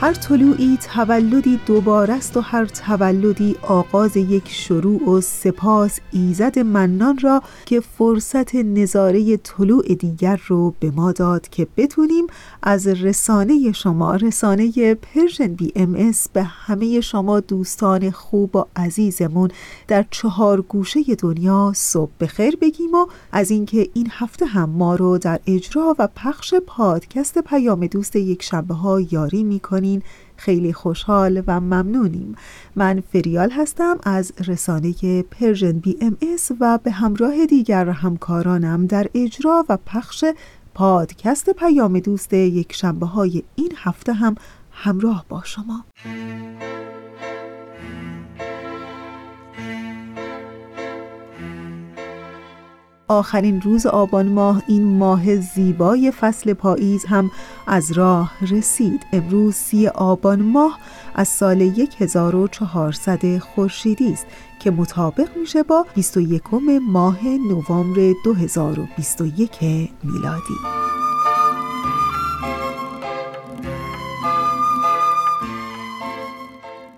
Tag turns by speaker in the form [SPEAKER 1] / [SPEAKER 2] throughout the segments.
[SPEAKER 1] هر طلوعی تولدی دوباره است و هر تولدی آغاز یک شروع و سپاس ایزد منان را که فرصت نظاره طلوع دیگر رو به ما داد که بتونیم از رسانه شما رسانه Persian BMS به همه شما دوستان خوب و عزیزمون در چهار گوشه دنیا صبح بخیر بگیم و از اینکه این هفته هم ما رو در اجرا و پخش پادکست پیام دوست یک شنبه ها یاری می‌کنین خیلی خوشحال و ممنونیم. من فریال هستم از رسانه Persian BMS و به همراه دیگر همکارانم در اجرا و پخش پادکست پیام دوست یک شنبه های این هفته هم همراه با شما. آخرین روز آبان ماه این ماه زیبای فصل پاییز هم از راه رسید. امروز سی آبان ماه از سال 1400 خورشیدی است که مطابق میشه با 21 ماه نوامبر 2021 میلادی.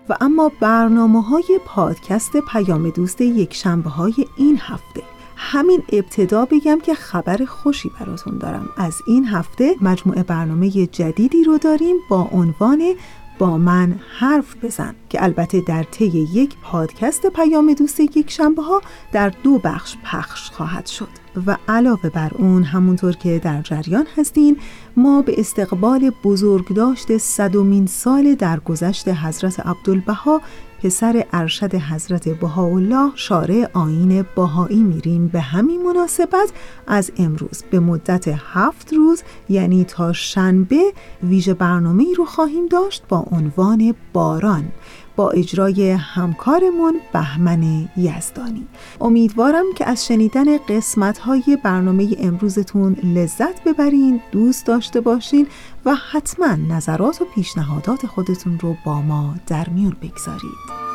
[SPEAKER 1] و اما برنامه های پادکست پیام دوست یک شنبه های این هفته. همین ابتدا بگم که خبر خوشی براتون دارم. از این هفته مجموعه برنامه جدیدی رو داریم با عنوان با من حرف بزن که البته در طی یک پادکست پیام دوست یک شنبه ها در دو بخش پخش خواهد شد. و علاوه بر اون همونطور که در جریان هستین ما به استقبال بزرگداشت صدومین سال درگذشت حضرت عبدالبها پسر ارشد حضرت بهاءالله شارع آین بهایی میریم. به همین مناسبت از امروز به مدت هفت روز یعنی تا شنبه ویژه برنامه ای رو خواهیم داشت با عنوان باران. با اجرای همکارمون بهمن یزدانی. امیدوارم که از شنیدن قسمت های برنامه امروزتون لذت ببرین دوست داشته باشین و حتما نظرات و پیشنهادات خودتون رو با ما در میون بگذارید.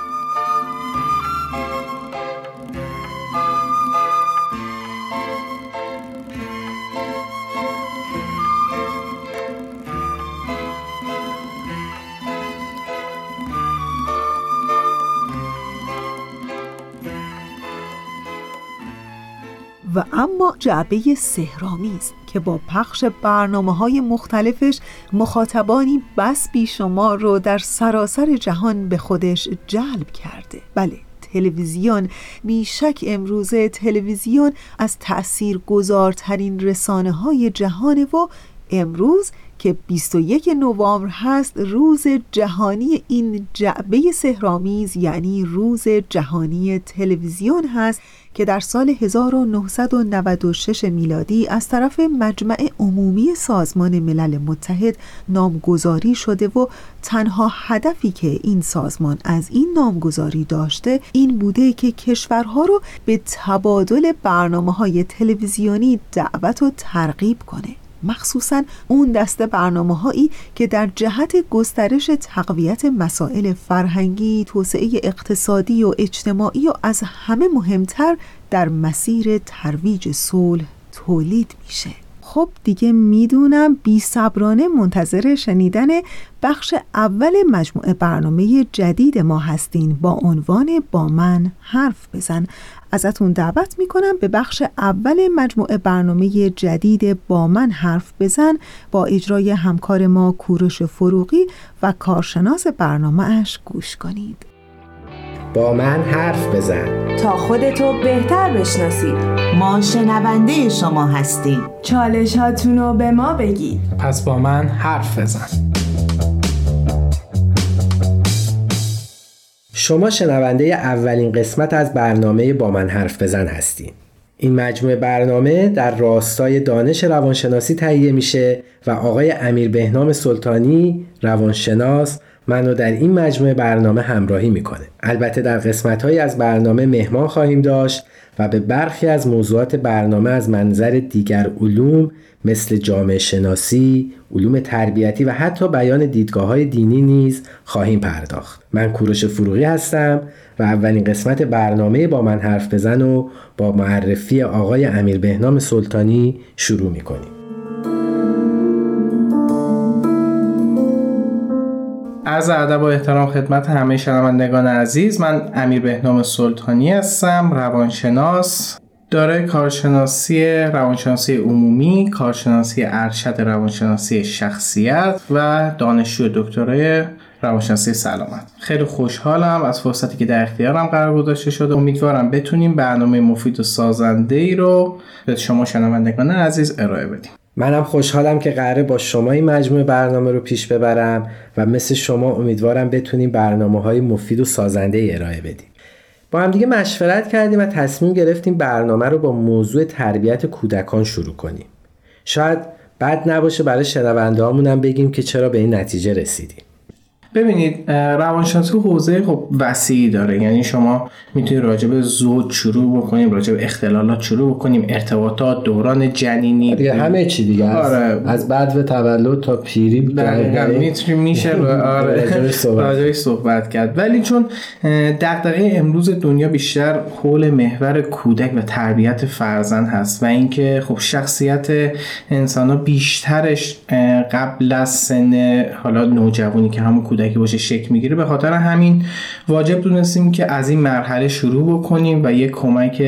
[SPEAKER 1] و اما جعبه سهرامیز که با پخش برنامه های مختلفش مخاطبانی بس بیشمار رو در سراسر جهان به خودش جلب کرده. بله تلویزیون بیشک امروزه تلویزیون از تأثیر گذارترین رسانه های جهانه و امروز که 21 نوامبر هست روز جهانی این جعبه سهرامیز یعنی روز جهانی تلویزیون هست که در سال 1996 میلادی از طرف مجمع عمومی سازمان ملل متحد نامگذاری شده و تنها هدفی که این سازمان از این نامگذاری داشته این بوده که کشورها رو به تبادل برنامه های تلویزیونی دعوت و ترغیب کنه. مخصوصا اون دسته برنامه هایی که در جهت گسترش تقویت مسائل فرهنگی، توسعه اقتصادی و اجتماعی و از همه مهمتر در مسیر ترویج صلح تولید میشه. خب دیگه می‌دونم بی صبرانه منتظر شنیدن بخش اول مجموعه برنامه جدید ما هستین. با عنوان با من حرف بزن. ازتون دعوت می‌کنم به بخش اول مجموعه برنامه جدید با من حرف بزن با اجرای همکار ما کوروش فروغی و کارشناس برنامه اش گوش کنید.
[SPEAKER 2] با من حرف بزن.
[SPEAKER 3] تا خودتو بهتر بشناسید
[SPEAKER 4] ما شنونده شما هستیم.
[SPEAKER 3] چالش هاتونو به ما بگید.
[SPEAKER 5] پس با من حرف بزن.
[SPEAKER 2] شما شنونده اولین قسمت از برنامه با من حرف بزن هستین. این مجموعه برنامه در راستای دانش روانشناسی تهیه میشه و آقای امیر بهنام سلطانی روانشناس منو در این مجموعه برنامه همراهی می‌کنه. البته در قسمت از برنامه مهمان خواهیم داشت و به برخی از موضوعات برنامه از منظر دیگر علوم مثل جامعه شناسی، علوم تربیتی و حتی بیان دیدگاه های دینی نیز خواهیم پرداخت. من کوروش فروغی هستم و اولین قسمت برنامه با من حرف بزن و با معرفی آقای امیر بهنام سلطانی شروع می‌کنیم.
[SPEAKER 5] از ادب و احترام خدمت همه شنوندگان عزیز من امیر بهنام سلطانی هستم روانشناس داره کارشناسی روانشناسی عمومی کارشناسی ارشد روانشناسی شخصیت و دانشجو دکترای روانشناسی سلامت. خیلی خوشحالم از فرصتی که در اختیارم قرار گذاشته شده. امیدوارم بتونیم برنامه مفید و سازنده ای رو به شما شنوندگان عزیز ارائه بدیم.
[SPEAKER 2] منم خوشحالم که قراره با شما این مجموعه برنامه رو پیش ببرم و مثل شما امیدوارم بتونیم برنامه های مفید و سازنده ای ارائه بدیم. با هم دیگه مشورت کردیم و تصمیم گرفتیم برنامه رو با موضوع تربیت کودکان شروع کنیم. شاید بد نباشه برای شنونده هم بگیم که چرا به این نتیجه رسیدیم.
[SPEAKER 5] ببینید روانشناسی حوزه خب وسیعی داره. یعنی شما می‌تونید راجع به زود شروع بکنیم راجع به اختلالات شروع بکنیم ارتباطات دوران جنینی.
[SPEAKER 2] دیگه همه چی دیگه آره. از بعد و تولد تا پیری
[SPEAKER 5] می‌تونیم میشه آره. راجعش صحبت کرد. ولی چون دغدغه امروز دنیا بیشتر حول محور کودک و تربیت فرزند هست و اینکه خب شخصیت انسان ها بیشترش قبل از سن حالا نوجوانی که همون کودک کودکی باشه شکل می‌گیره به خاطر همین واجب دونستیم که از این مرحله شروع بکنیم و یک کمک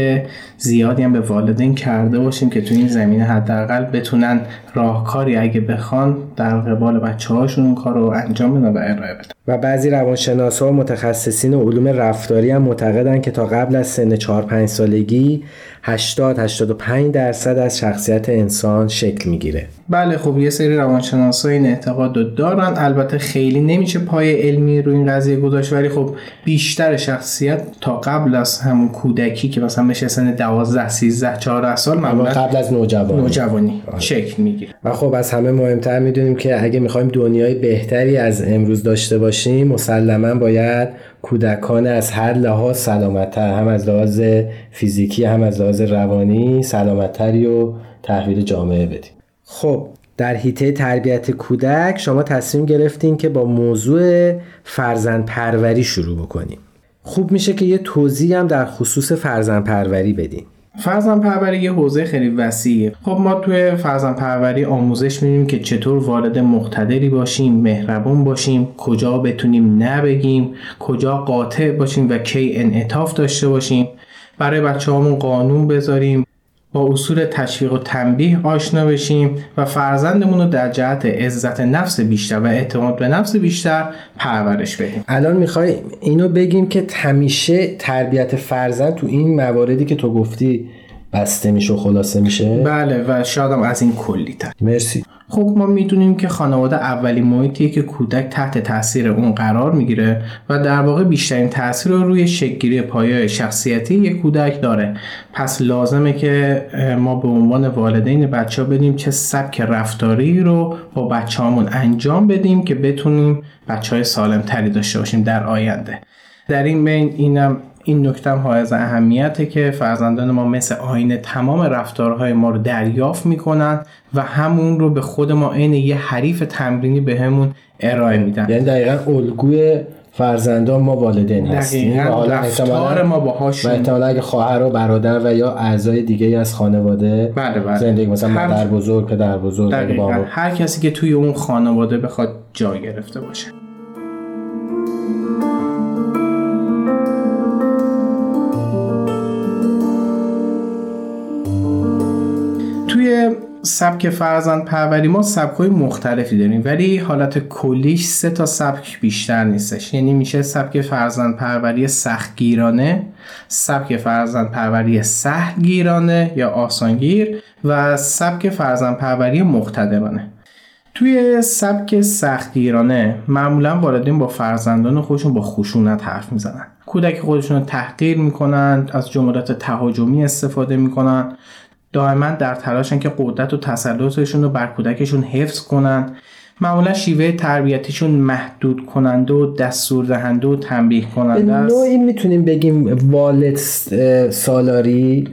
[SPEAKER 5] زیادی هم به والدین کرده باشیم که تو این زمینه حداقل بتونن راهکاری اگه بخوان در قبال بچه هاشون اون کار رو انجام بدن و ارائه بدن.
[SPEAKER 2] و بعضی روانشناسا و متخصصین علوم رفتاری هم معتقدن که تا قبل از سن 4 5 سالگی 80 85 درصد از شخصیت انسان شکل می‌گیره.
[SPEAKER 5] بله خب یه سری روانشناسا این اعتقاد رو دارن. البته خیلی نمیشه پای علمی رو این قضیه گذاشت ولی خب بیشتر شخصیت تا قبل از همون کودکی که مثلا بشه سن 12 13 14 سال
[SPEAKER 2] معمولا قبل از نوجوانی.
[SPEAKER 5] نوجوانی. شکل می‌گیره.
[SPEAKER 2] و خب از همه مهمتر می‌دونیم که اگه می‌خوایم دنیای بهتری از امروز داشته باشیم مسلما باید کودکان از هر لحاظ سلامتتر هم از لحاظ فیزیکی هم از لحاظ روانی سلامتتری و تحویل جامعه بدیم. خب در حیطه تربیت کودک شما تصمیم گرفتین که با موضوع فرزند پروری شروع بکنیم خوب میشه که یه توضیح هم در خصوص فرزند پروری بدیم
[SPEAKER 5] فرزن پروری یه حوزه خیلی وسیعه. خب ما توی فرزن پروری آموزش میدیم که چطور والد مقتدری باشیم مهربون باشیم کجا بتونیم نبگیم کجا قاطع باشیم و کی انعطاف داشته باشیم. برای بچه قانون بذاریم. با اصول تشویق و تنبیه آشنا بشیم و فرزندمون رو در جهت عزت نفس بیشتر و اعتماد به نفس بیشتر پرورش بدیم.
[SPEAKER 2] الان می‌خوای اینو بگیم که همیشه تربیت فرزند تو این مواردی که تو گفتی بسته میشه و خلاصه میشه؟
[SPEAKER 5] بله و شادم از این کلی تر
[SPEAKER 2] مرسی.
[SPEAKER 5] خب ما می‌دونیم که خانواده اولی محیطیه که کودک تحت تاثیر اون قرار می‌گیره و در واقع بیشترین تاثیر رو روی شکلگیری پایه شخصیتی یک کودک داره. پس لازمه که ما به عنوان والدین بچه ها بدیم چه سبک رفتاری رو با بچه هامون انجام بدیم که بتونیم بچه های سالم تری داشته باشیم در آینده. در این بین اینم این نکته هم از اهمیته که فرزندان ما مثل آینه تمام رفتارهای ما رو دریافت می‌کنن و همون رو به خود ما عین یه حریف تمرینی بهمون به ارائه میدن.
[SPEAKER 2] یعنی دقیقا الگوی فرزندان ما والدین هستیم.
[SPEAKER 5] رفتار ما باهاشون.
[SPEAKER 2] و احتمالا اگه خواهر و برادر و یا اعضای دیگه از خانواده
[SPEAKER 5] بله بله.
[SPEAKER 2] زندگی مثلا مادر بزرگ پدر بزرگ
[SPEAKER 5] هر کسی که توی اون خانواده بخواد جای گرفته باشه. سبک فرزند پروری ما سبکای مختلفی داریم ولی حالت کلیش سه تا سبک بیشتر نیستش. یعنی میشه سبک فرزند پروری سختگیرانه سبک فرزند پروری سهلگیرانه یا آسانگیر و سبک فرزند پروری مقتدرانه. توی سبک سختگیرانه معمولا والدین با فرزندان خودشون با خشونت حرف می‌زنن. کودک خودشون رو تحقیر می‌کنن از جملات تهاجمی استفاده می‌کنن. دائما در تلاشن که قدرت و تسلطشون رو بر کودکشون حفظ کنن. معمولا شیوه تربیتیشون محدود کننده و دستور دهنده و تنبیه کننده
[SPEAKER 2] است نوعی می‌تونیم بگیم والد سالاری.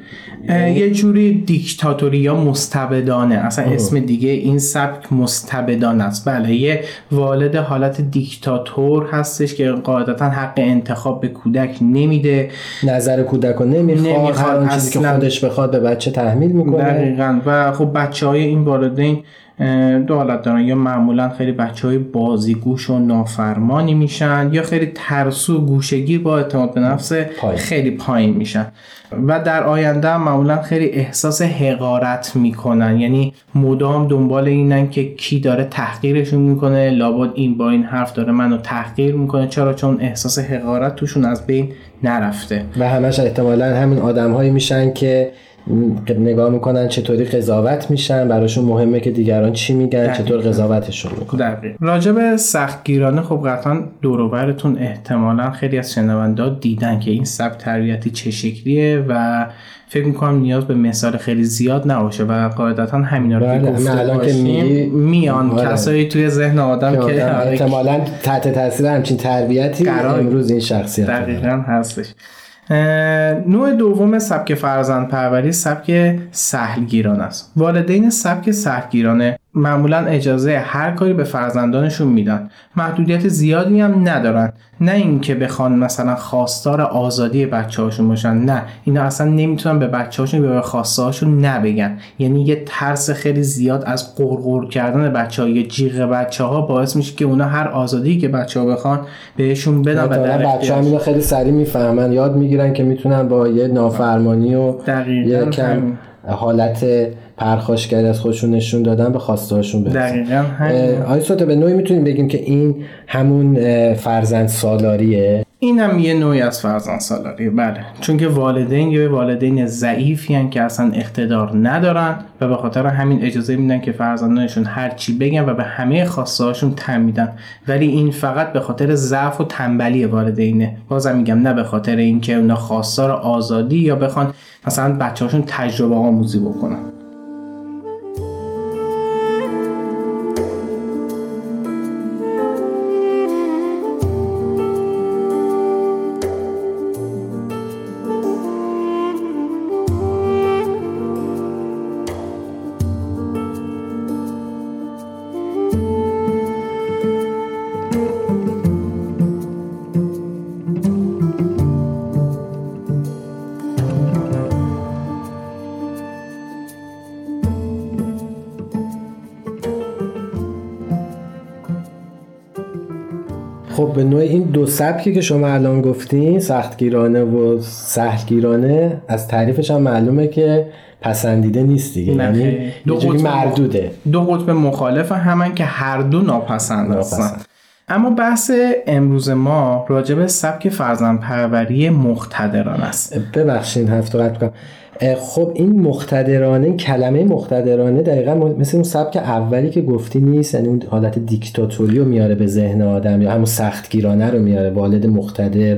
[SPEAKER 5] یه جوری دیکتاتوری یا مستبدانه. اصلا اسم دیگه این سبک مستبدان است. بله یه والد حالت دیکتاتور هستش که قاعدتا حق انتخاب به کودک نمیده.
[SPEAKER 2] نظر کودک رو نمی‌خواد, نمی‌خواد هر چیزی که خودش بخواد به بچه تحمیل می‌کنه.
[SPEAKER 5] دقیقا. و خب بچه های این والدین دو حالت دارن. یا معمولا خیلی بچه های بازیگوش و نافرمانی میشن یا خیلی ترسو و گوشگیر با اعتماد به نفس خیلی پایین میشن. و در آینده هم معمولا خیلی احساس حقارت می‌کنن. یعنی مدام دنبال اینن که کی داره تحقیرشون می‌کنه. لابد این با این حرف داره منو تحقیر می‌کنه. چرا؟ چون احساس حقارت توشون از بین نرفته.
[SPEAKER 2] و همش احتمالا همین آدم میشن که نگاه می‌کنن چطوری قضاوت میشن براشون مهمه که دیگران چی میگن چطور قضاوتشون می‌کنن.
[SPEAKER 5] راجب سختگیرانه خب قطعا دوروبرتون احتمالا خیلی از شنونده دیدن که این سبک تربیتی چه شکلیه و فکر می‌کنم نیاز به مثال خیلی زیاد نباشه و قاعدتا همینا رو
[SPEAKER 2] که
[SPEAKER 5] گفته
[SPEAKER 2] باشیم
[SPEAKER 5] میان آره. کسایی توی ذهن آدم که
[SPEAKER 2] احتمالا تحت تاثیر همچین تربیتی امروز این شخصیت
[SPEAKER 5] دقیقا هستش. نوع دوم سبک فرزند پروری سبک سهلگیران است. والدین سبک سهلگیرانه. معمولا اجازه هر کاری به فرزندانشون میدن. محدودیت زیادی هم ندارن. نه اینکه بخوان مثلا خواستار آزادی بچه هاشون باشن. نه. اینا اصلا نمی‌تونن به بچه هاشون به خواسته هاشون نبگن. یعنی یه ترس خیلی زیاد از قرقر کردن بچه ها یه جیغ بچه ها باعث میشه که اونا هر آزادی که بچه ها بخوان بهشون بدن و در
[SPEAKER 2] بچه ها خیلی سریع می‌فهمن یاد می‌گیرن که می‌تونن با یه نافرمانی و یه کم حالت پرخاشگری از خودشون نشون دادن به خواسته هاشون
[SPEAKER 5] دقیقا
[SPEAKER 2] آیا به نوعی می‌تونیم بگیم که این همون فرزند سالاریه؟
[SPEAKER 5] این هم یه نوعی از فرزند سالاریه بله. چون که والدین یه والدین ضعیفی که اصلا اقتدار ندارن و به خاطر همین اجازه میدن که فرزندانشون هر چی بگن و به همه خواسته هاشون تم میدن. ولی این فقط به خاطر ضعف و تنبلی والدینه. بازم میگم نه به خاطر اینکه اونا خواستار آزادی یا بخوان مثلا بچه‌هاشون تجربه آموزی بکنن.
[SPEAKER 2] سبکی که شما الان گفتین سختگیرانه و سهلگیرانه از تعریفش هم معلومه که پسندیده نیست دیگه یعنی دو قطب مردوده.
[SPEAKER 5] دو قطب مخالف همن که هر دو ناپسند هستن. اما بحث امروز ما راجب سبک فرزند پروری مقتدران است.
[SPEAKER 2] ببخشین هفت قطع کنم. خب این مقتدرانه کلمه مقتدرانه دقیقا مثل اون سبک اولی که گفتی نیست یعنی اون حالت دیکتاتوری رو میاره به ذهن آدم یا همون سختگیرانه رو میاره والد مقتدر.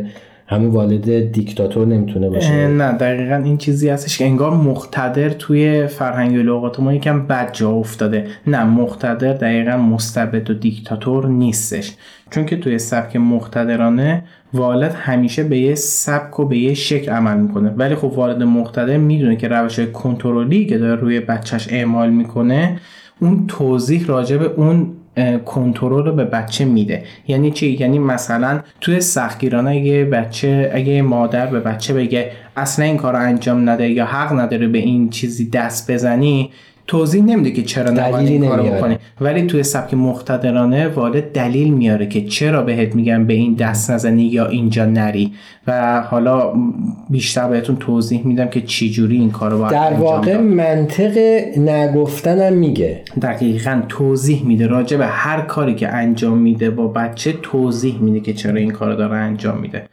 [SPEAKER 2] همون والد دیکتاتور نمی‌تونه باشه؟
[SPEAKER 5] نه دقیقا این چیزی هستش که انگار مقتدر توی فرهنگ و لغات ما یکم بد جا افتاده. نه مقتدر دقیقا مستبد و دیکتاتور نیستش. چون که توی سبک مقتدرانه والد همیشه به یه سبک و به یه شکل عمل می‌کنه. ولی خب والد مقتدر می‌دونه که روش کنترلی که داره روی بچهش اعمال می‌کنه اون توضیح راجع به اون کنترل رو به بچه میده. یعنی چی؟ یعنی مثلا توی سختگیرانه اگه بچه اگه مادر به بچه بگه اصلا این کار انجام نده یا حق نداره به این چیزی دست بزنی توضیح نمیده که چرا نباید
[SPEAKER 2] دلیلی
[SPEAKER 5] این کارو
[SPEAKER 2] نمیاره.
[SPEAKER 5] بکنی. ولی توی سبک مقتدرانه والد دلیل میاره که چرا بهت میگن به این دست نزنی یا اینجا نری. و حالا بیشتر بهتون توضیح میدم که چی جوری این کارو باید
[SPEAKER 2] در واقع. منطق نگفتنم میگه.
[SPEAKER 5] دقیقا توضیح میده. راجع به هر کاری که انجام میده با بچه توضیح میده که چرا این کار داره انجام میده.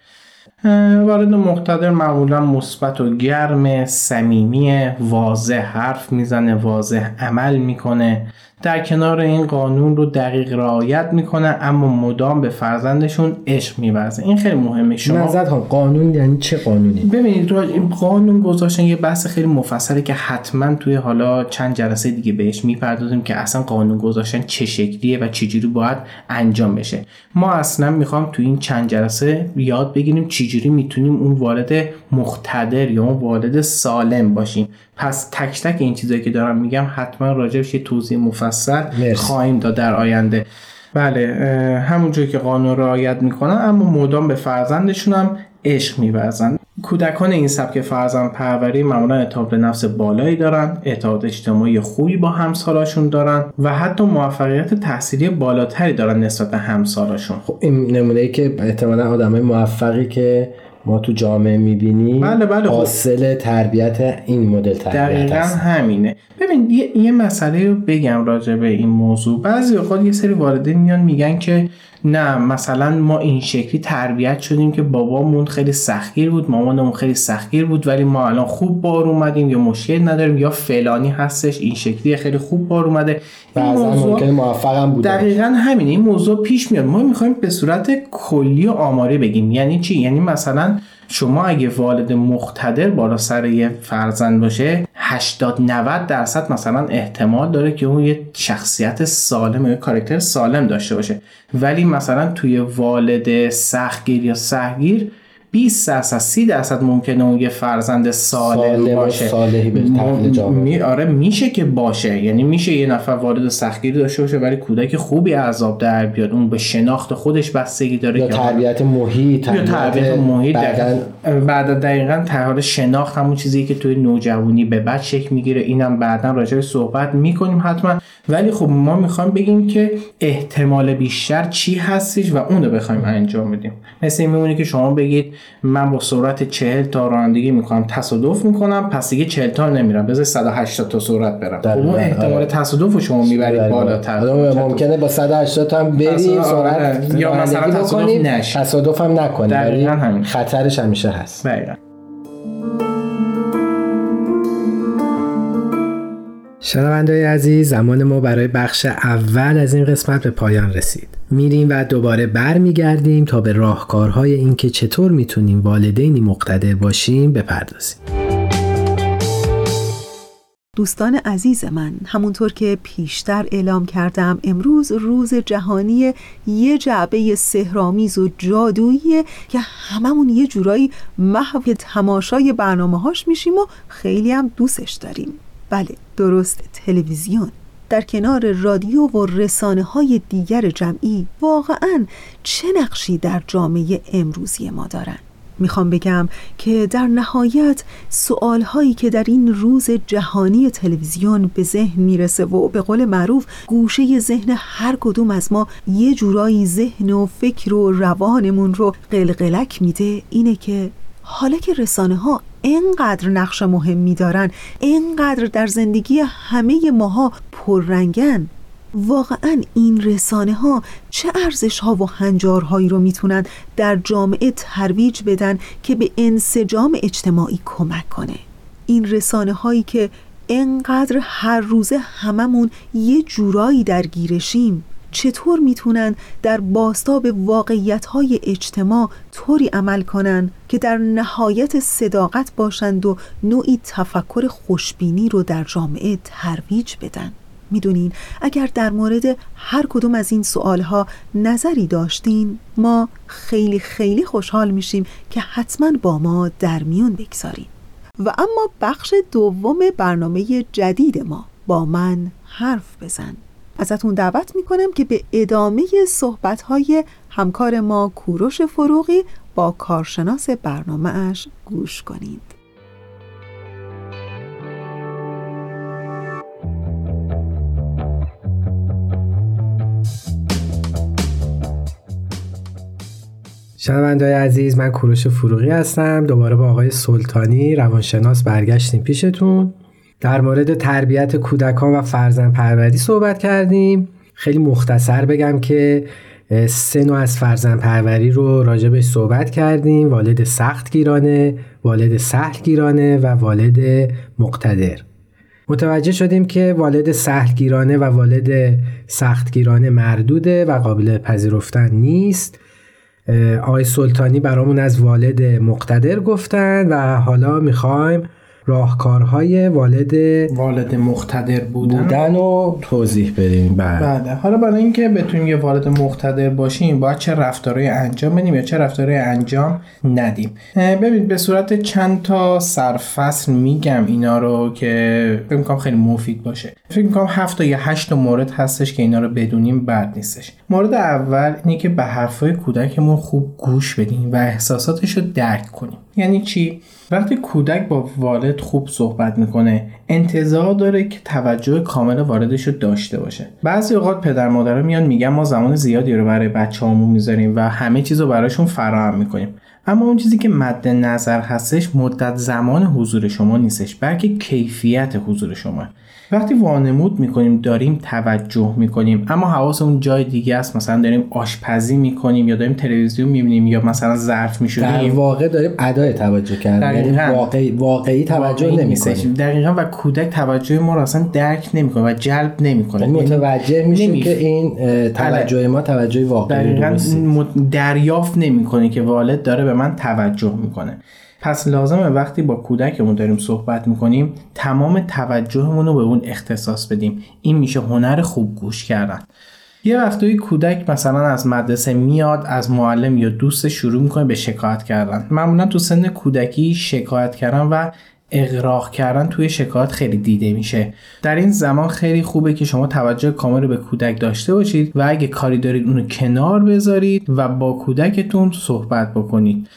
[SPEAKER 5] اه، والد مقتدر معمولا مثبت و گرم صمیمی واضح حرف می‌زنه واضح عمل می‌کنه. در کنار این قانون رو دقیق رعایت می‌کنه اما مدام به فرزندشون عشق میورزه. این خیلی مهمه. شما
[SPEAKER 2] نظرت کن قانون یعنی چه قانونی؟
[SPEAKER 5] ببینید راج... این قانون گذاشتن یه بحث خیلی مفصله که حتما توی حالا چند جلسه دیگه بهش می‌پردازیم که اصلا قانون گذاشتن چه شکلیه و چجوری باید انجام بشه. ما اصلا می‌خوام توی این چند جلسه یاد بگیریم چجوری می‌تونیم اون والد مقتدر یا اون والد سالم باشیم. پس تک تک این چیزایی که دارم میگم حتما راجبش یه توضیح مفصل
[SPEAKER 2] مرسی.
[SPEAKER 5] خواهیم داد در آینده. بله اه، همونجور که قانون رعایت می‌کنن اما مدام به فرزندشون هم عشق میورزن. کودکان این سبک فرزند پروری معمولا اعتماد به نفس بالایی دارن اعتماد اجتماعی خوبی با همسالاشون دارن و حتی موفقیت تحصیلی بالاتری دارن نسبت به همسالاشون
[SPEAKER 2] خب این نمونه ای که احتمالا آدمای موفقی که ما تو جامعه می‌بینیم
[SPEAKER 5] بله، بله، خب.
[SPEAKER 2] حاصل تربیت این مدل تربیت
[SPEAKER 5] دقیقا
[SPEAKER 2] هست
[SPEAKER 5] همینه. ببین یه, یه مسئله رو بگم راجع به این موضوع. بعضی اوقات یه سری والدین میان میگن که نه مثلا ما این شکلی تربیت شدیم که بابامون خیلی سختگیر بود مامانمون خیلی سختگیر بود ولی ما الان خوب بار اومدیم یا مشکل نداریم یا فلانی هستش این شکلی خیلی خوب بار اومده. این موضوع-
[SPEAKER 2] ممکنه موفق هم بوده
[SPEAKER 5] دقیقا همین این موضوع پیش میاد. ما می‌خوایم به صورت کلی و آماری بگیم. یعنی چی؟ یعنی مثلا شما اگه والد مقتدر بالا سر یه فرزند باشه 80 90 درصد مثلا احتمال داره که اون یه شخصیت سالم یه کاراکتر سالم داشته باشه. ولی مثلا توی والد سختگیر یا سهگیر 20 درصد 30 درصد ممکنه اون یه فرزند
[SPEAKER 2] و
[SPEAKER 5] باشه.
[SPEAKER 2] صالحی به
[SPEAKER 5] م- می- آره میشه که باشه. یعنی میشه یه نفر وارد سختگیری داشته باشه ولی کودک خوبی عذاب در بیاد. اون به شناخت خودش بستگی داره
[SPEAKER 2] یا تربیت محیط
[SPEAKER 5] یا تربیت محیط.
[SPEAKER 2] بعدن
[SPEAKER 5] دقیقاً- بعد دقیقا تحال شناخت همون چیزی که توی نوجوانی به بعد شکل می‌گیره. اینم بعدا راجع بهش صحبت می‌کنیم حتما. ولی خب ما می‌خوایم بگیم که احتمال بیشتر چی هستش و اون رو بخوایم انجام بدیم. مثل این میمونه که شما بگید من با سرعت 40 تا رانندگی می‌کنم تصادف می‌کنم پس دیگه 40 تا نمیرم بذار 180 تا سرعت برم خب اون احتمال
[SPEAKER 2] آره.
[SPEAKER 5] تصادف رو شما می‌برید بالاتر
[SPEAKER 2] آدم ممکنه با 180 هم بریم
[SPEAKER 5] اصلا،
[SPEAKER 2] سرعت
[SPEAKER 5] آره. یا مثلا تصادف نشه.
[SPEAKER 2] تصادف هم نکنیم
[SPEAKER 5] دقیقاً
[SPEAKER 2] ولی
[SPEAKER 5] همین.
[SPEAKER 2] خطرش همیشه هست
[SPEAKER 5] دقیقاً.
[SPEAKER 2] شنوندای عزیز زمان ما برای بخش اول از این قسمت به پایان رسید میریم و دوباره برمیگردیم تا به راهکارهای اینکه چطور می‌تونیم والدینی مقتدر باشیم بپردازیم.
[SPEAKER 1] دوستان عزیز من همونطور که پیشتر اعلام کردم امروز روز جهانی یه جعبه سهرامیز و جادویی که هممون یه جورایی محو تماشای برنامه هاش میشیم و خیلی هم دوستش داریم. بله درست تلویزیون. در کنار رادیو و رسانه های دیگر جمعی واقعا چه نقشی در جامعه امروزی ما دارن؟ می‌خوام بگم که در نهایت سوال هایی که در این روز جهانی تلویزیون به ذهن می‌رسه و به قول معروف گوشه ذهن هر کدوم از ما یه جورایی ذهن و فکر و روانمون رو قلقلک میده اینه که حالا که رسانه ها اینقدر نقش مهمی دارن اینقدر در زندگی همه ماها پررنگن واقعا این رسانه ها چه ارزش ها و هنجارهایی رو می‌تونن در جامعه ترویج بدن که به انسجام اجتماعی کمک کنه؟ این رسانه هایی که انقدر هر روزه هممون یه جورایی درگیرشیم. چطور می‌تونن در باستاب واقعیت های اجتماع طوری عمل کنن که در نهایت صداقت باشند و نوعی تفکر خوشبینی رو در جامعه ترویج بدن؟ می‌دونین اگر در مورد هر کدوم از این سوالها نظری داشتین ما خیلی خیلی خوشحال میشیم که حتما با ما در میون بگذارین. و اما بخش دوم برنامه جدید ما با من حرف بزن. ازتون دعوت می‌کنم که به ادامه صحبت های همکار ما کوروش فروغی با کارشناس برنامهاش گوش کنید.
[SPEAKER 2] شنوندای عزیز من کوروش فروغی هستم. دوباره با آقای سلطانی روانشناس برگشتیم پیشتون. در مورد تربیت کودکان و فرزند پروری صحبت کردیم. خیلی مختصر بگم که سه نوع از فرزند پروری رو راجبش صحبت کردیم. والد سخت گیرانه والد سهل گیرانه و والد مقتدر. متوجه شدیم که والد سهلگیرانه و والد سختگیرانه مردوده و قابل پذیرفتن نیست. آقای سلطانی برامون از والد مقتدر گفتن و حالا می‌خوایم راهکارهای والد
[SPEAKER 5] والد مقتدر بودن,
[SPEAKER 2] بودن و توضیح بدیم.
[SPEAKER 5] بله. بله. حالا برای اینکه بتونیم یه والد مقتدر باشیم باید چه رفتارهای انجام بدیم یا چه رفتارهای انجام ندیم. ببینید به صورت چند تا سرفصل میگم اینا رو که فکر می‌کنم خیلی مفید باشه. فکر می‌کنم هفت یا هشت مورد هستش که اینا رو بدونیم بد نیستش. مورد اول اینه که به حرفای کودکمون خوب گوش بدیم و احساساتش رو درک کنیم. یعنی چی؟ وقتی کودک با والد خوب صحبت می‌کنه انتظار داره که توجه کامل واردش رو داشته باشه. بعضی اوقات پدر مادرها میان میگن ما زمان زیادی رو برای بچه‌هامون می‌ذاریم و همه چیز رو براشون فراهم می‌کنیم. اما اون چیزی که مد نظر هستش مدت زمان حضور شما نیستش بلکه کیفیت حضور شما. وقتی وانمود می‌کنیم داریم توجه می‌کنیم. اما حواسمون جای دیگه است. مثلا داریم آشپزی می‌کنیم یا داریم تلویزیون می‌بینیم یا مثلا ظرف میشونیم
[SPEAKER 2] در واقع داریم ادای توجه کردن. یعنی واقعی, واقعی توجه نمی‌کنیم.
[SPEAKER 5] دقیقا. و کودک توجه ما رو اصلا درک نمی‌کنه و جلب نمی‌کنه.
[SPEAKER 2] یعنی متوجه میشیم که این توجه ما توجه واقعی
[SPEAKER 5] دریافت نمی‌کنه که والد داره به من توجه می‌کنه. پس لازمه وقتی با کودکمون داریم صحبت می‌کنیم تمام توجهمون رو به اون اختصاص بدیم. این میشه هنر خوب گوش کردن. یه وقتی کودک مثلا از مدرسه میاد از معلم یا دوست شروع می‌کنه به شکایت کردن. معمولا تو سن کودکی شکایت کردن و اغراق کردن توی شکایت خیلی دیده میشه. در این زمان خیلی خوبه که شما توجه کامل رو به کودک داشته باشید و اگه کاری دارید اونو کنار بذارید و با کودکتون صحبت بکنید.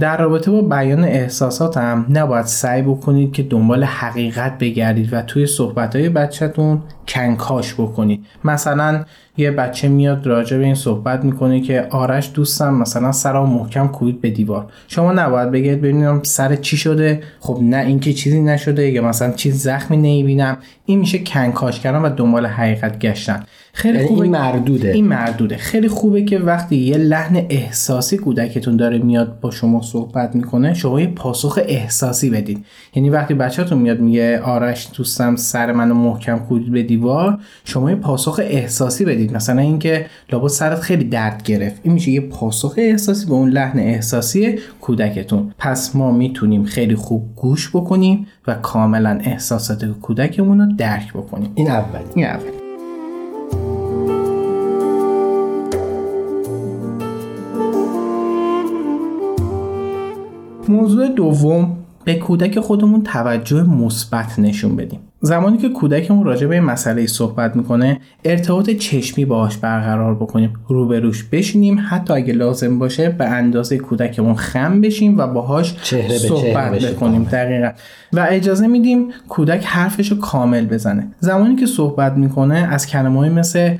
[SPEAKER 5] در رابطه با بیان احساسات هم نباید سعی بکنید که دنبال حقیقت بگردید و توی صحبت های بچهتون کنکاش بکنید. مثلا یه بچه میاد راجع به این صحبت می‌کنه که آرش دوستم مثلا سرم محکم کوید به دیوار. شما نباید بگید ببینم سر چی شده. خب نه اینکه چیزی نشده یا مثلا چیز زخمی نمی‌بینم. این میشه کنکاش کردن و دنبال حقیقت گشتن.
[SPEAKER 2] خیلی یعنی خوبه این مردوده.
[SPEAKER 5] این مردوده. خیلی خوبه که وقتی یه لحن احساسی کودکتون داره میاد با شما صحبت می‌کنه شما یه پاسخ احساسی بدید یعنی وقتی بچهتون میاد میگه آرش دوستم سر منو محکم کوید به دیوار شما یه پاسخ احساسی بدید مثلا اینکه لابد سرت خیلی درد گرفت. این میشه یه پاسخ احساسی به اون لحن احساسی کودکتون. پس ما می‌تونیم خیلی خوب گوش بکنیم و کاملا احساسات کودکمون رو درک بکنیم.
[SPEAKER 2] این اولی
[SPEAKER 5] این اولی موضوع دوم به کودک خودمون توجه مثبت نشون بدیم. زمانی که کودکمون راجع به مسئله صحبت می‌کنه ارتباط چشمی باهاش برقرار بکنیم روبروش بشینیم حتی اگه لازم باشه به اندازه کودکمون خم بشیم و باهاش
[SPEAKER 2] چهره
[SPEAKER 5] صحبت
[SPEAKER 2] چهره
[SPEAKER 5] بکنیم دقیقا. و اجازه میدیم کودک حرفش رو کامل بزنه. زمانی که صحبت می‌کنه از کلمه‌ای مثل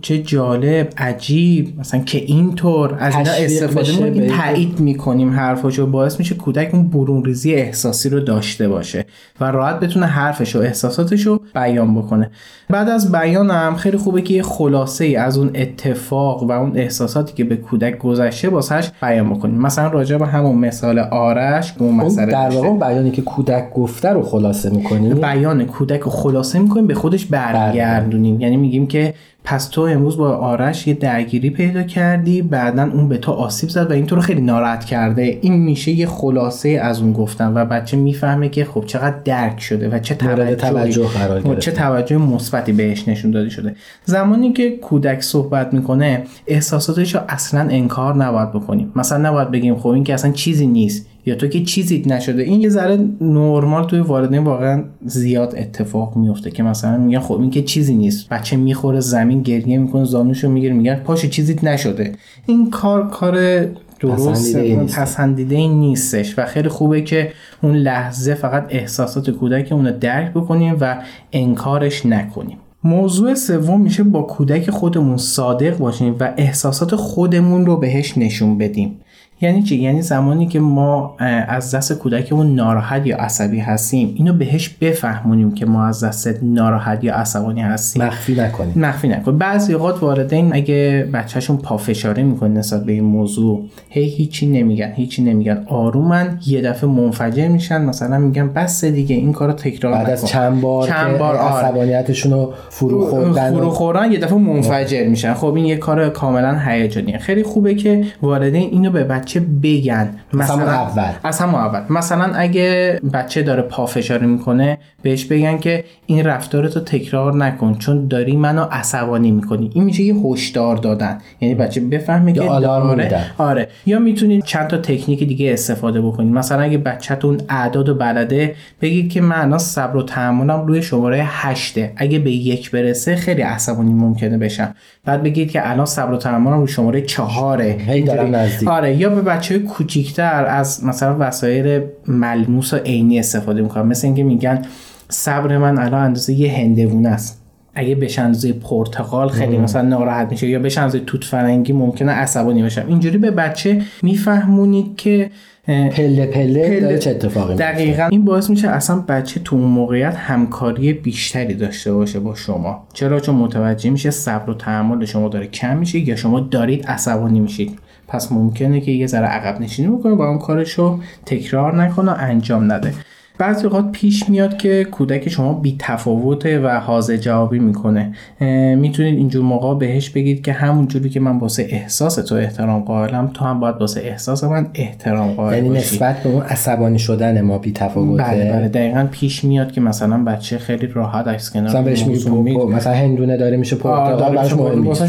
[SPEAKER 5] چه جالب عجیب. مثلا که اینطور از اینا استفاده می‌کنیم تایید می‌کنیم حرفاشو باعث میشه کودک اون برون ریزی احساسی رو داشته باشه و راحت بتونه حرفش و احساساتش رو بیان بکنه. بعد از بیان هم خیلی خوبه که یه خلاصه ای از اون اتفاق و اون احساساتی که به کودک گذشته واسش بیان بکنیم. مثلا راجع به همون مثال آرش اون مسئله
[SPEAKER 2] در واقع بیانی که کودک گفته رو خلاصه می‌کنیم؟
[SPEAKER 5] بیان کودک رو خلاصه می‌کنیم به خودش برگردونیم. یعنی میگیم که پس تو امروز با آرش یه درگیری پیدا کردی بعدا اون به تو آسیب زد و این تو رو خیلی ناراحت کرده. این میشه یه خلاصه از اون گفتن و بچه می‌فهمه که خب چقدر درک شده و چه توجه,
[SPEAKER 2] توجه قرار
[SPEAKER 5] چه توجه مثبتی بهش نشون داده شده. زمانی که کودک صحبت می‌کنه احساساتش رو اصلا انکار نباید بکنیم. مثلا نباید بگیم خب این که اصلا چیزی نیست. یا تو که چیزی نشده. این یه ذره نرمال توی والدین واقعا زیاد اتفاق میفته که مثلا میگن خب این که چیزی نیست. بچه می‌خوره زمین گریه می‌کنه زانوشو می‌گیره میگن پاشو چیزی نشده. این کار کار درست پسندیده این نیستش و خیلی خوبه که اون لحظه فقط احساسات کودک اون رو درک بکنیم و انکارش نکنیم. موضوع سوم میشه با کودک خودمون صادق باشیم و احساسات خودمون رو بهش نشون بدیم. یعنی چی؟ یعنی زمانی که ما از دست کودکمون ناراحت یا عصبی هستیم اینو بهش بفهمونیم که ما از دست ناراحت یا عصبانی هستیم.
[SPEAKER 2] مخفی نکنیم.
[SPEAKER 5] مخفی نکنیم بعضی اوقات والدین اگه بچهشون پافشاری می‌کنه نسبت به این موضوع هی هیچی نمیگن هیچی نمیگن. آرومن یه دفعه منفجر میشن مثلا میگن بس دیگه این کارو تکرار
[SPEAKER 2] بعد از چند بار چند بار آره. عصبانیتشون رو فرو خوردن
[SPEAKER 5] فرو خوردن یه دفعه منفجر میشن. خب این یه کار کاملا هیجانیه. خیلی خوبه که والدین اینو به بچه بگن.
[SPEAKER 2] مثلا اول.
[SPEAKER 5] از همون اول. مثلا اگه بچه داره پافشاری می‌کنه بهش بگن که این رفتارتو تکرار نکن چون داری منو عصبانی می‌کنی. این میشه یه هشدار دادن. یعنی بچه بفهمه که
[SPEAKER 2] آره
[SPEAKER 5] آره. یا می‌تونید چند تا تکنیک دیگه استفاده بکنید مثلا اگه بچهتون اعداد و بلده بگید که من الان صبر و تحملم روی شماره هشته. اگه به یک برسه خیلی عصبانی ممکنه بشم. بعد بگید که الان صبر و تحملم روی شماره چهاره.
[SPEAKER 2] هی دارم نزدیک.
[SPEAKER 5] آره یا به بچه های کوچیکتر از مثلا وسایل ملموس و عینی استفاده می‌کنم مثل اینکه میگن صبر من الان اندازه یه هندوونه است. اگه بشه اندازه پرتقال خیلی مثلا ناراحت میشه یا بشه اندازه توت فرنگی ممکنه عصبانی بشم اینجوری به بچه میفهمونید که
[SPEAKER 2] پله پله, پله چه اتفاقی
[SPEAKER 5] دقیقا. این باعث میشه اصلا بچه تو اون موقعیت همکاری بیشتری داشته باشه با شما. چرا؟ چون متوجه میشه صبر و تحمل شما داره کم میشه یا شما دارید عصبانی میشید. پس ممکنه که یه ذره عقب نشینی بکنه و اون کارشو تکرار نکنه و انجام نده. بعضی اوقات پیش میاد که کودک شما بی تفاوته و حاضر جوابی می‌کنه. می‌تونید اینجور موقع بهش بگید که همون جوری که من واسه احساس تو احترام قائلم تو هم باید واسه احساس من احترام قائل
[SPEAKER 2] یعنی نسبت به اون عصبانی شدن ما بی تفاوته
[SPEAKER 5] بله بله دقیقا پیش میاد که مثلا بچه خیلی راحت عکس کنار
[SPEAKER 2] مثلا بهش میگه مثلا هندونه داره میشه پرتقال براش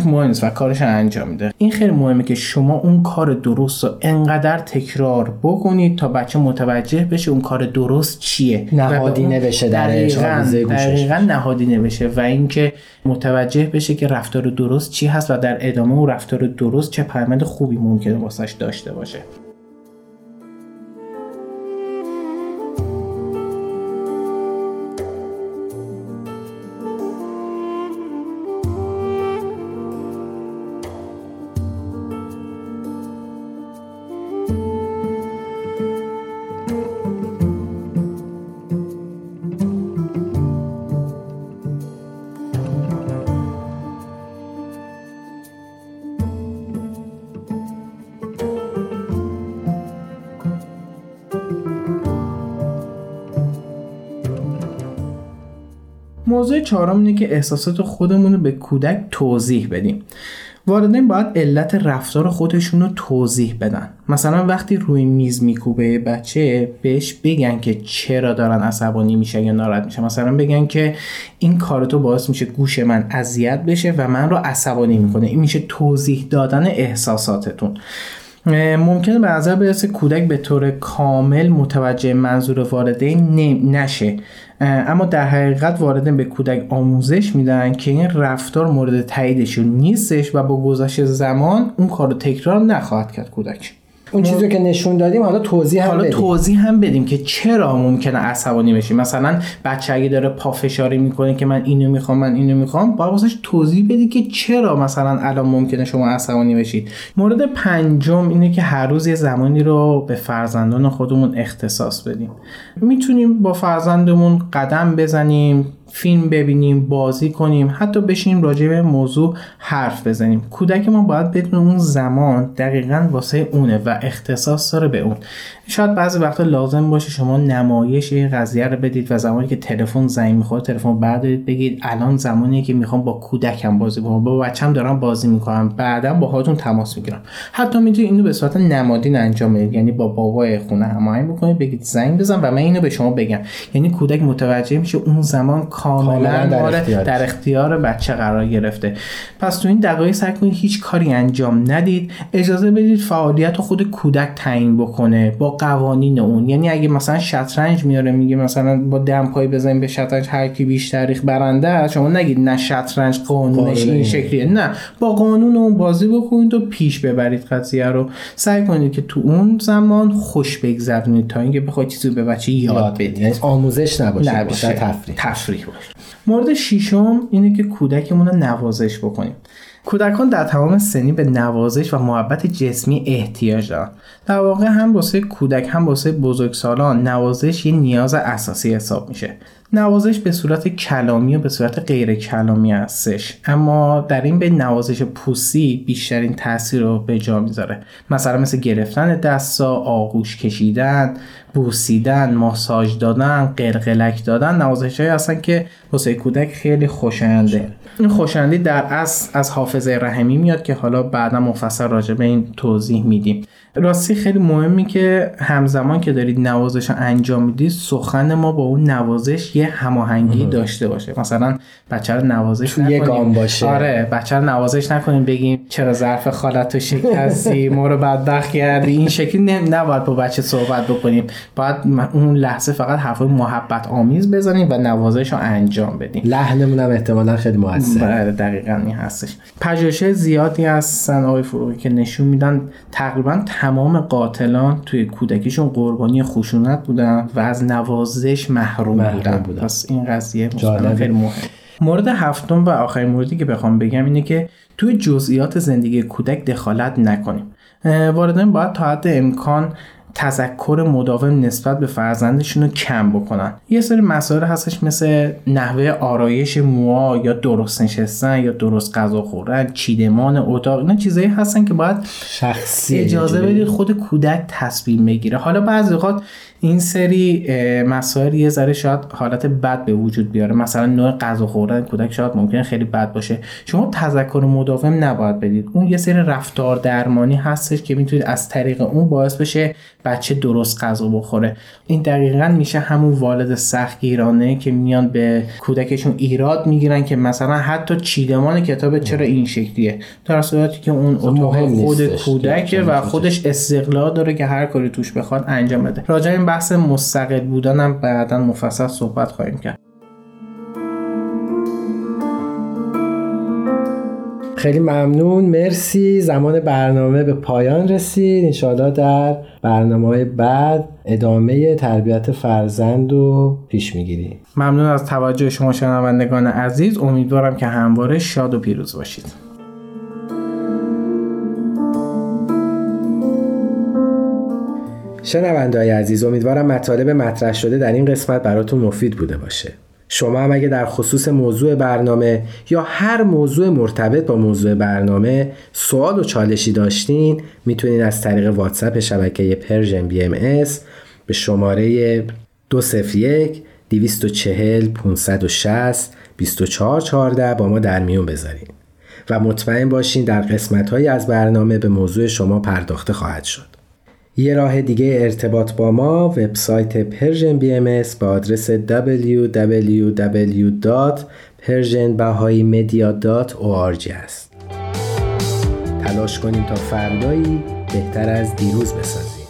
[SPEAKER 5] مهم نیست. و کارش انجام میده. این خیلی مهمه که شما اون کار درست رو انقدر تکرار بکنید تا بچه متوجه بشه اون کار درست چیه
[SPEAKER 2] نهادینه بشه در
[SPEAKER 5] دقیقا نهادینه بشه و اینکه متوجه بشه که رفتار درست چی هست و در ادامه اون رفتار درست چه پیامد خوبی ممکنه واسش داشته باشه. موضوع چهارم اینه که احساسات خودمون رو به کودک توضیح بدیم. والدین باید علت رفتار خودشون رو توضیح بدن. مثلا وقتی روی میز میکوبه بچه بهش بگن که چرا دارن عصبانی میشه یا ناراحت میشه مثلا بگن که این کار تو باعث میشه گوش من اذیت بشه و من رو عصبانی می‌کنه. این میشه توضیح دادن احساساتتون. ممکنه به نظر برسه کودک به طور کامل متوجه منظور والدین نشه. اما در حقیقت والدین به کودک آموزش میدن که این رفتار مورد تاییدشون نیستش و با گذشت زمان اون کار رو تکرار نخواهد کرد کودک.
[SPEAKER 2] اون چیزی که نشون دادیم حالا توضیح هم
[SPEAKER 5] حالا
[SPEAKER 2] بدیم.
[SPEAKER 5] توضیح هم بدیم که چرا ممکنه عصبانی بشی مثلا بچه اگه داره پافشاری می‌کنه که من اینو می‌خوام من اینو می‌خوام باید واسش توضیح بدی که چرا مثلا الان ممکنه شما عصبانی بشید. مورد پنجم اینه که هر روز یه زمانی رو به فرزندان خودمون اختصاص بدیم. می‌تونیم با فرزندمون قدم بزنیم فیلم ببینیم بازی کنیم حتی بشینیم راجع به موضوع حرف بزنیم. کودک ما باید بدون اون زمان دقیقا واسه اونه و اختصاص داره به اون. شاید بعضی وقتا لازم باشه شما نمایش این قضیه رو بدید و زمانی که تلفن زنگ می‌خوره تلفن بردارید بگید الان زمانیه که می‌خوام با کودکم بازی کنم با بچم دارم بازی می‌کنم. بعدا باهاتون تماس می‌گیرم. حتی می‌تونید اینو به صورت نمادین انجام بدید. یعنی با بابای خونه هماهنگ بکنید بگید زنگ بزن و من اینو به شما بگم. یعنی کودک متوجه میشه اون زمان کاملا در اختیار, در اختیار بچه قرار گرفته. پس تو این دقایق سعی کنید هیچ کاری انجام ندید. اجازه بدید فعالیت خود کودک تعیین بکنه. با قوانین اون. یعنی اگه مثلا شطرنج میاره میگه مثلا با دم پای بزنیم به شطرنج هر کی بیشتر ریخ برنده است شما نگید نه شطرنج قانونش این شکلیه. نه با قانون اون بازی بکنید و پیش ببرید قضیه رو. سعی کنید که تو اون زمان خوش بگذرونید تا اینکه بخواید چیزی به بچه یاد, یاد بدید.
[SPEAKER 2] یعنی آموزش نباشه, نباشه. تفریح.
[SPEAKER 5] تفریح باشه. مورد ششم اینه که کودکمون رو نوازش بکنیم. کودکان در تمام سنی به نوازش و محبت جسمی احتیاج دارن. در واقع هم واسه کودک هم واسه بزرگسالان نوازش یه نیاز اساسی حساب میشه. نوازش به صورت کلامی و به صورت غیر کلامی هستش. اما در این به نوازش پوسی بیشترین تاثیر رو به جا می‌ذاره. مثلا مثل گرفتن دستا آغوش کشیدن بوسیدن ماساژ دادن قرقلک دادن نوازش های هستن که واسه کودک خیلی خوشاینده. این خوشایندی در اصل از حافظه رحمی میاد که حالا بعدا مفصل راجع به این توضیح میدیم. راستی خیلی مهمی که همزمان که دارید نوازش رو انجام می‌دید سخن ما با اون نوازش یه هماهنگی داشته باشه. مثلا بچه رو نوازش
[SPEAKER 2] یه گام باشه.
[SPEAKER 5] آره بچه رو نوازش نکنیم بگیم چرا ظرف خالت تو شکستی ما رو بدبخت کردی. این شکلی نباید با بچه صحبت بکنیم. باید اون لحظه فقط حرفای محبت آمیز بزنیم و نوازش رو انجام بدیم.
[SPEAKER 2] لحنمون هم احتمالا خیلی موثر
[SPEAKER 5] بله دقیقا این هستش. پژوهش زیادی هستن آقای فروغی که نشون میدن تقریبا تمام قاتلان توی کودکیشون قربانی خشونت بودن و از نوازش محروم,
[SPEAKER 2] محروم
[SPEAKER 5] بودن.
[SPEAKER 2] بودن.
[SPEAKER 5] پس این قضیه. خیلی مهم مورد هفتم و آخرین موردی که بخوام بگم اینه که توی جزئیات زندگی کودک دخالت نکنیم والدین باید تا حد امکان تذکر مداوم نسبت به فرزندشون رو کم بکنن. یه سری مسائل هستش مثل نحوه آرایش موها یا درست نشستن یا درست غذا خوردن چیدمان اتاق اینا چیزایی هستن که باید
[SPEAKER 2] شخصی
[SPEAKER 5] اجازه بدید خود کودک تصمیم بگیره. حالا بعضی اوقات این سری مسائل یه ذره شاید حالت بد به وجود بیاره. مثلا نوع غذا خوردن کودک شاید ممکنه خیلی بد باشه. شما تذکر مداوم نباید بدید. اون یه سری رفتار درمانی هستش که می‌تونید از طریق اون باعث بشه بچه درست غذا بخوره. این دقیقا میشه همون والد سختگیرانه که میان به کودکشون ایراد می‌گیرن که مثلا حتی چیدمان کتاب چرا این شکلیه. در صورتی که اون اتاق خود کودکه و خودش استقلال داره که هر کاری توش بخواد انجام بده. راجع این بحث مستقل بودنم بعدا مفصل صحبت خواهیم کرد.
[SPEAKER 2] خیلی ممنون. مرسی. زمان برنامه به پایان رسید. انشاءالله در برنامه های بعد ادامه تربیت فرزند رو پیش می‌گیریم.
[SPEAKER 5] ممنون از توجه شما شنوندگان عزیز. امیدوارم که همواره شاد و پیروز باشید.
[SPEAKER 2] شنونده های عزیز امیدوارم مطالب مطرح شده در این قسمت براتون مفید بوده باشه. شما هم اگه در خصوص موضوع برنامه یا هر موضوع مرتبط با موضوع برنامه سوال و چالشی داشتین می‌تونین از طریق واتساپ شبکه Persian BMS به شماره 201 240 560 2414 با ما در میون بذارین. و مطمئن باشین در قسمت از برنامه به موضوع شما پرداخته خواهد شد. یه راه دیگه ارتباط با ما وبسایت Persian BMS با آدرس www.persianbahaimedia.org است. تلاش کنیم تا فردایی بهتر از دیروز بسازیم.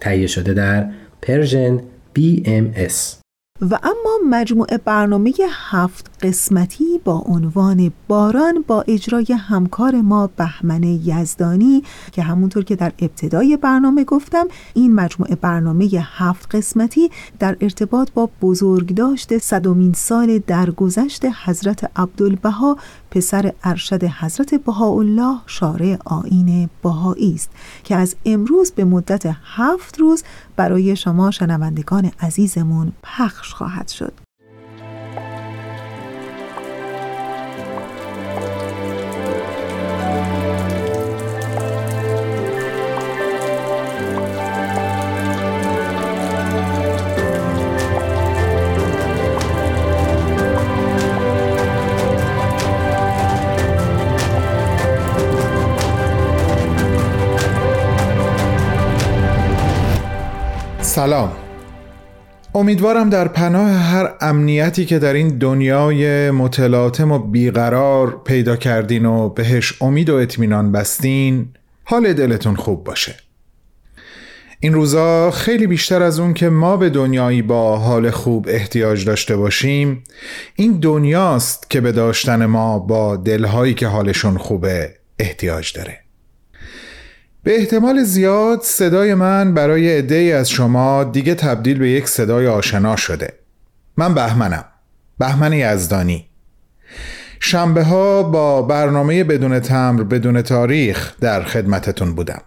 [SPEAKER 2] تهیه شده در پرژن BMS
[SPEAKER 1] و اما مجموعه برنامه هفت قسمتی با عنوان باران با اجرای همکار ما بهمن یزدانی که همونطور که در ابتدای برنامه گفتم این مجموعه برنامه هفت قسمتی در ارتباط با بزرگداشت صدومین سال درگذشت حضرت عبدالبها پسر ارشد حضرت بهاءالله شارع آین بهایی است که از امروز به مدت هفت روز برای شما شنوندگان عزیزمون پخش خواهد شد.
[SPEAKER 6] سلام. امیدوارم در پناه هر امنیتی که در این دنیای متلاطم و بیقرار پیدا کردین و بهش امید و اطمینان بستین حال دلتون خوب باشه. این روزا خیلی بیشتر از اون که ما به دنیایی با حال خوب احتیاج داشته باشیم این دنیاست که به داشتن ما با دلهایی که حالشون خوبه احتیاج داره. به احتمال زیاد صدای من برای عده‌ای از شما دیگه تبدیل به یک صدای آشنا شده. من بهمنم بهمن یزدانی. شنبه ها با برنامه بدون تمر بدون تاریخ در خدمتتون بودم.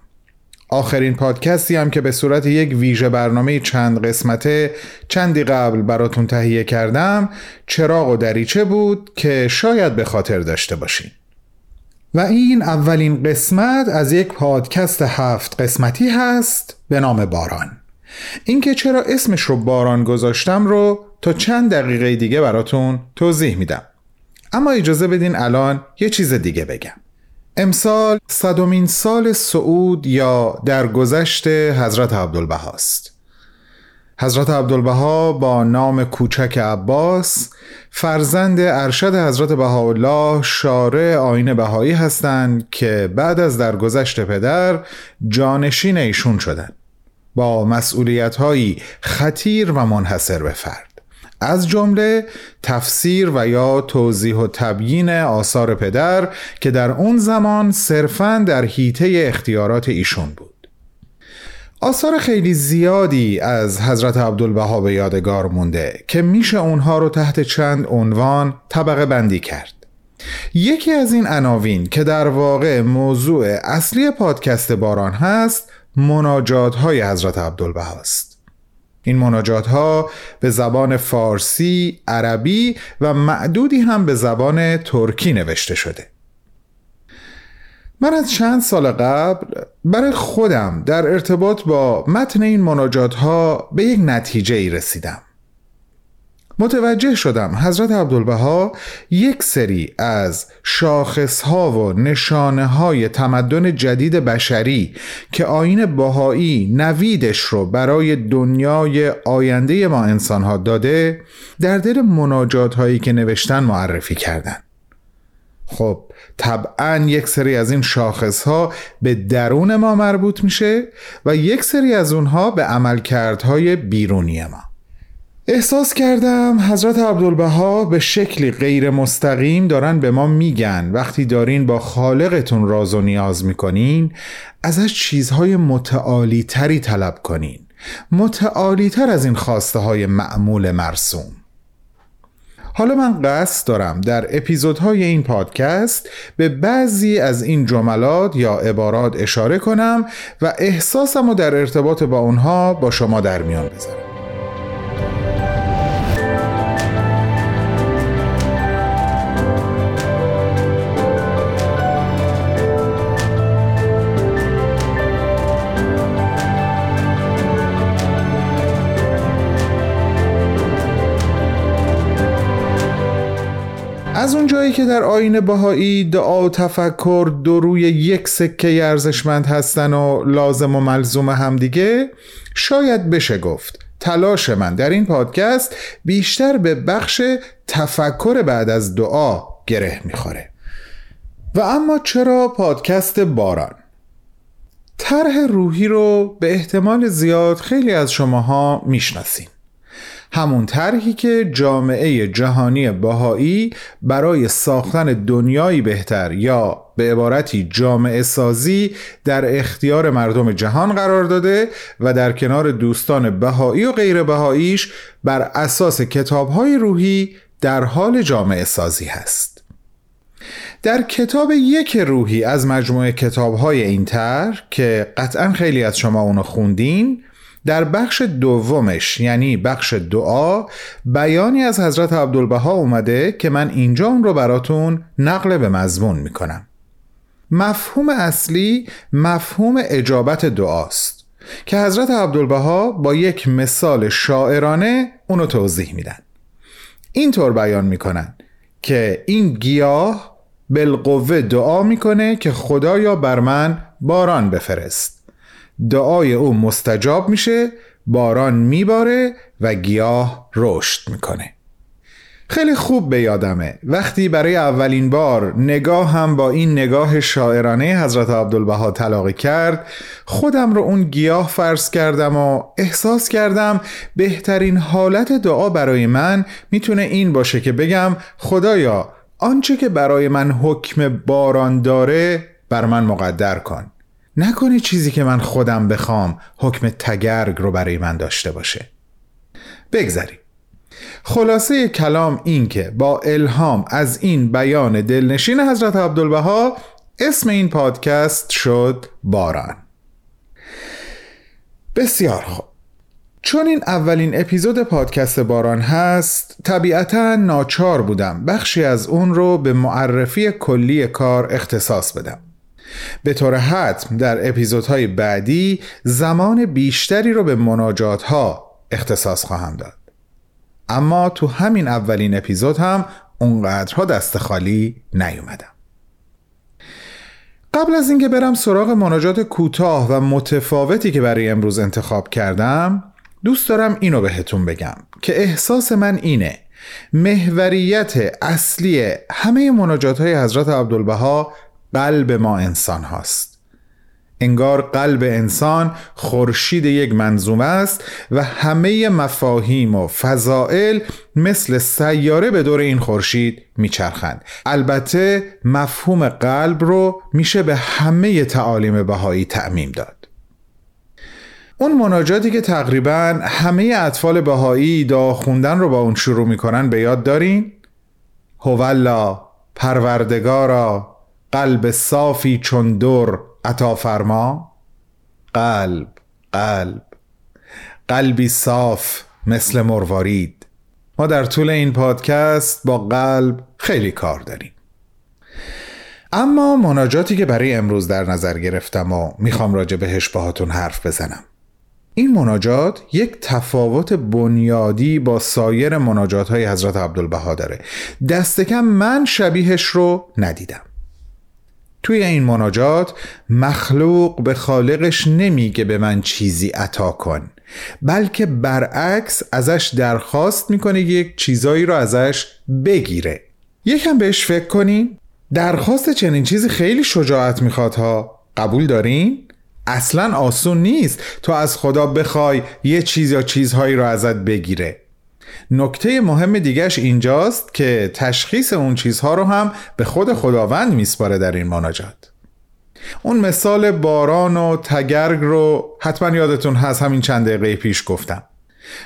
[SPEAKER 6] آخرین پادکستی هم که به صورت یک ویژه برنامه چند قسمته چندی قبل براتون تهیه کردم چراغ و دریچه بود که شاید به خاطر داشته باشین. و این اولین قسمت از یک پادکست هفت قسمتی هست به نام باران. اینکه چرا اسمش رو باران گذاشتم رو تا چند دقیقه دیگه براتون توضیح میدم. اما اجازه بدین الان یه چیز دیگه بگم. امسال صدومین سال سعود یا درگذشت حضرت عبدالبهاست حضرت عبدالبها با نام کوچک عباس فرزند ارشد حضرت بهاءالله شارع آین بهایی هستند که بعد از درگذشت پدر جانشین ایشون شدند. با مسئولیت هایی خطیر و منحصر به فرد. از جمله تفسیر و یا توضیح و تبیین آثار پدر که در اون زمان صرفا در حیطه اختیارات ایشون بود. آثار خیلی زیادی از حضرت عبدالبها به یادگار مونده که میشه اونها رو تحت چند عنوان طبقه بندی کرد. یکی از این عناوین که در واقع موضوع اصلی پادکست باران هست مناجات های حضرت عبدالبها است. این مناجات ها به زبان فارسی، عربی و معدودی هم به زبان ترکی نوشته شده. من از چند سال قبل برای خودم در ارتباط با متن این مناجات ها به یک نتیجه ای رسیدم. متوجه شدم حضرت عبدالبها یک سری از شاخص ها و نشانه های تمدن جدید بشری که آین باهایی نویدش رو برای دنیای آینده ما انسان ها داده در دل مناجات هایی که نوشتن معرفی کردن خب طبعا یک سری از این شاخص ها به درون ما مربوط میشه و یک سری از اونها به عملکردهای بیرونی ما. احساس کردم حضرت عبدالبها به شکلی غیر مستقیم دارن به ما میگن. وقتی دارین با خالقتون راز و نیاز می‌کنین ازش چیزهای متعالی تری طلب کنین. متعالی تر از این خواسته های معمول مرسوم. حالا من قصد دارم در اپیزودهای این پادکست به بعضی از این جملات یا عبارات اشاره کنم و احساسم رو در ارتباط با اونها با شما در میان بذارم. از اون جایی که در آین بهایی دعا و تفکر دو روی یک سکه ارزشمند هستن و لازم و ملزوم همدیگه شاید بشه گفت. تلاش من در این پادکست بیشتر به بخش تفکر بعد از دعا گره می‌خوره. و اما چرا پادکست باران؟ طرح روحی رو به احتمال زیاد خیلی از شماها می‌شناسین. همون طرحی که جامعه جهانی باهایی برای ساختن دنیایی بهتر یا به عبارتی جامعه سازی در اختیار مردم جهان قرار داده و در کنار دوستان بهایی و غیر بهاییش بر اساس کتابهای روحی در حال جامعه سازی هست. در کتاب یک روحی از مجموعه کتابهای این طرح که قطعا خیلی از شما اونو خوندین در بخش دومش یعنی بخش دعا بیانی از حضرت عبدالبها اومده که من اینجا اون رو براتون نقل به مضمون می‌کنم. مفهوم اصلی مفهوم اجابت دعاست که حضرت عبدالبها با یک مثال شاعرانه اونو توضیح میدن. اینطور بیان می‌کنن که این گیاه بالقوه دعا می‌کنه که خدایا بر من باران بفرست. دعای او مستجاب میشه باران میباره و گیاه رشد می‌کنه. خیلی خوب به یادمه. وقتی برای اولین بار نگاه هم با این نگاه شاعرانه حضرت عبدالبها تلاقی کرد خودم رو اون گیاه فرض کردم و احساس کردم بهترین حالت دعا برای من می‌تونه این باشه که بگم خدایا آنچه که برای من حکم باران داره بر من مقدر کن. نکنه چیزی که من خودم بخوام حکم تگرگ رو برای من داشته باشه. بگذاریم خلاصه کلام این که با الهام از این بیان دلنشین حضرت عبدالبها اسم این پادکست شد باران. بسیار خوب. چون این اولین اپیزود پادکست باران هست طبیعتا ناچار بودم بخشی از اون رو به معرفی کلی کار اختصاص بدم. به طور حتم در اپیزودهای بعدی زمان بیشتری رو به مناجات ها اختصاص خواهم داد. اما تو همین اولین اپیزود هم اونقدرها دست خالی نیومدم. قبل از اینکه برم سراغ مناجات کوتاه و متفاوتی که برای امروز انتخاب کردم دوست دارم اینو بهتون بگم که احساس من اینه. محوریت اصلی همه مناجات های حضرت عبدالبها قلب ما انسان هاست. انگار قلب انسان خورشید یک منظومه است و همه مفاهیم و فضائل مثل سیاره به دور این خورشید میچرخند. البته مفهوم قلب رو میشه به همه تعالیم بهایی تعمیم داد. اون مناجاتی که تقریبا همه اطفال بهایی دا خوندن رو با اون شروع می‌کنن به یاد دارین؟ هولا پروردگارا. قلب صافی چون دور عطا فرما. قلب قلب. قلبی صاف مثل مروارید. ما در طول این پادکست با قلب خیلی کار داریم. اما مناجاتی که برای امروز در نظر گرفتم و می‌خوام راجع بهش باهاتون حرف بزنم. این مناجات یک تفاوت بنیادی با سایر مناجات های حضرت عبدالبها داره. دست کم من شبیهش رو ندیدم. توی این مناجات مخلوق به خالقش نمیگه به من چیزی عطا کن بلکه برعکس ازش درخواست می‌کنه یک چیزایی رو ازش بگیره. یکم بهش فکر کنین درخواست چنین چیزی خیلی شجاعت می‌خواد ها. قبول دارین؟ اصلا آسون نیست تو از خدا بخوای یه چیز یا چیزهایی رو ازت بگیره. نکته مهم دیگهش اینجاست که تشخیص اون چیزها رو هم به خود خداوند میسپاره در این مناجات. اون مثال باران و تگرگ رو حتما یادتون هست همین چند دقیقه پیش گفتم.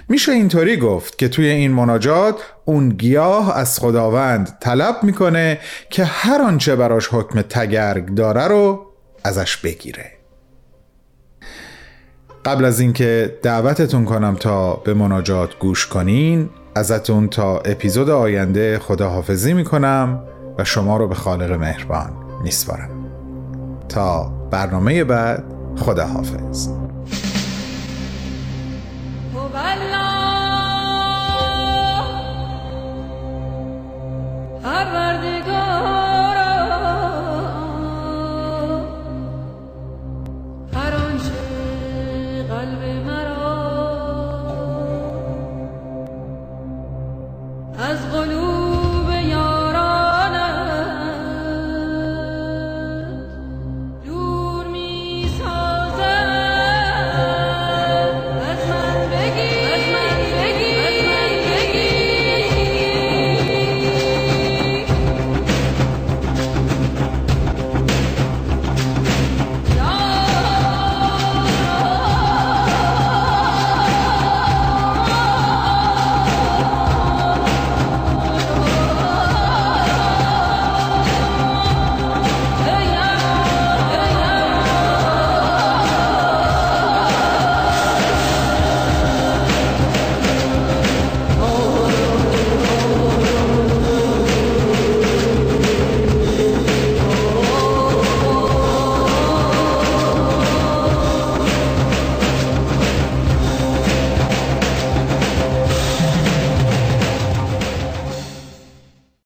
[SPEAKER 6] میشه اینطوری گفت که توی این مناجات اون گیاه از خداوند طلب می‌کنه که هر آنچه براش حکم تگرگ داره رو ازش بگیره. قبل از اینکه دعوتتون کنم تا به مناجات گوش کنین ازتون تا اپیزود آینده خداحافظی می‌کنم و شما رو به خالق مهربان میسپارم تا برنامه بعد خداحافظ.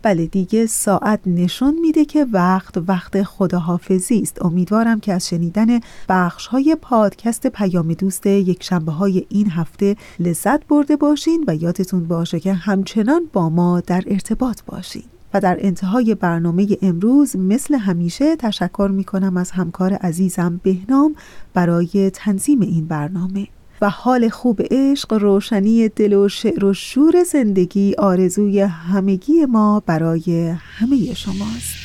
[SPEAKER 1] بله دیگه ساعت نشون میده که وقت وقت خداحافظی است. امیدوارم که از شنیدن بخش های پادکست پیام دوست یک شنبه های این هفته لذت برده باشین و یادتون باشه که همچنان با ما در ارتباط باشین. و در انتهای برنامه امروز مثل همیشه تشکر می کنم از همکار عزیزم بهنام برای تنظیم این برنامه. و حال خوب عشق روشنی دل و شعر و شور زندگی آرزوی همگی ما برای همه شماست.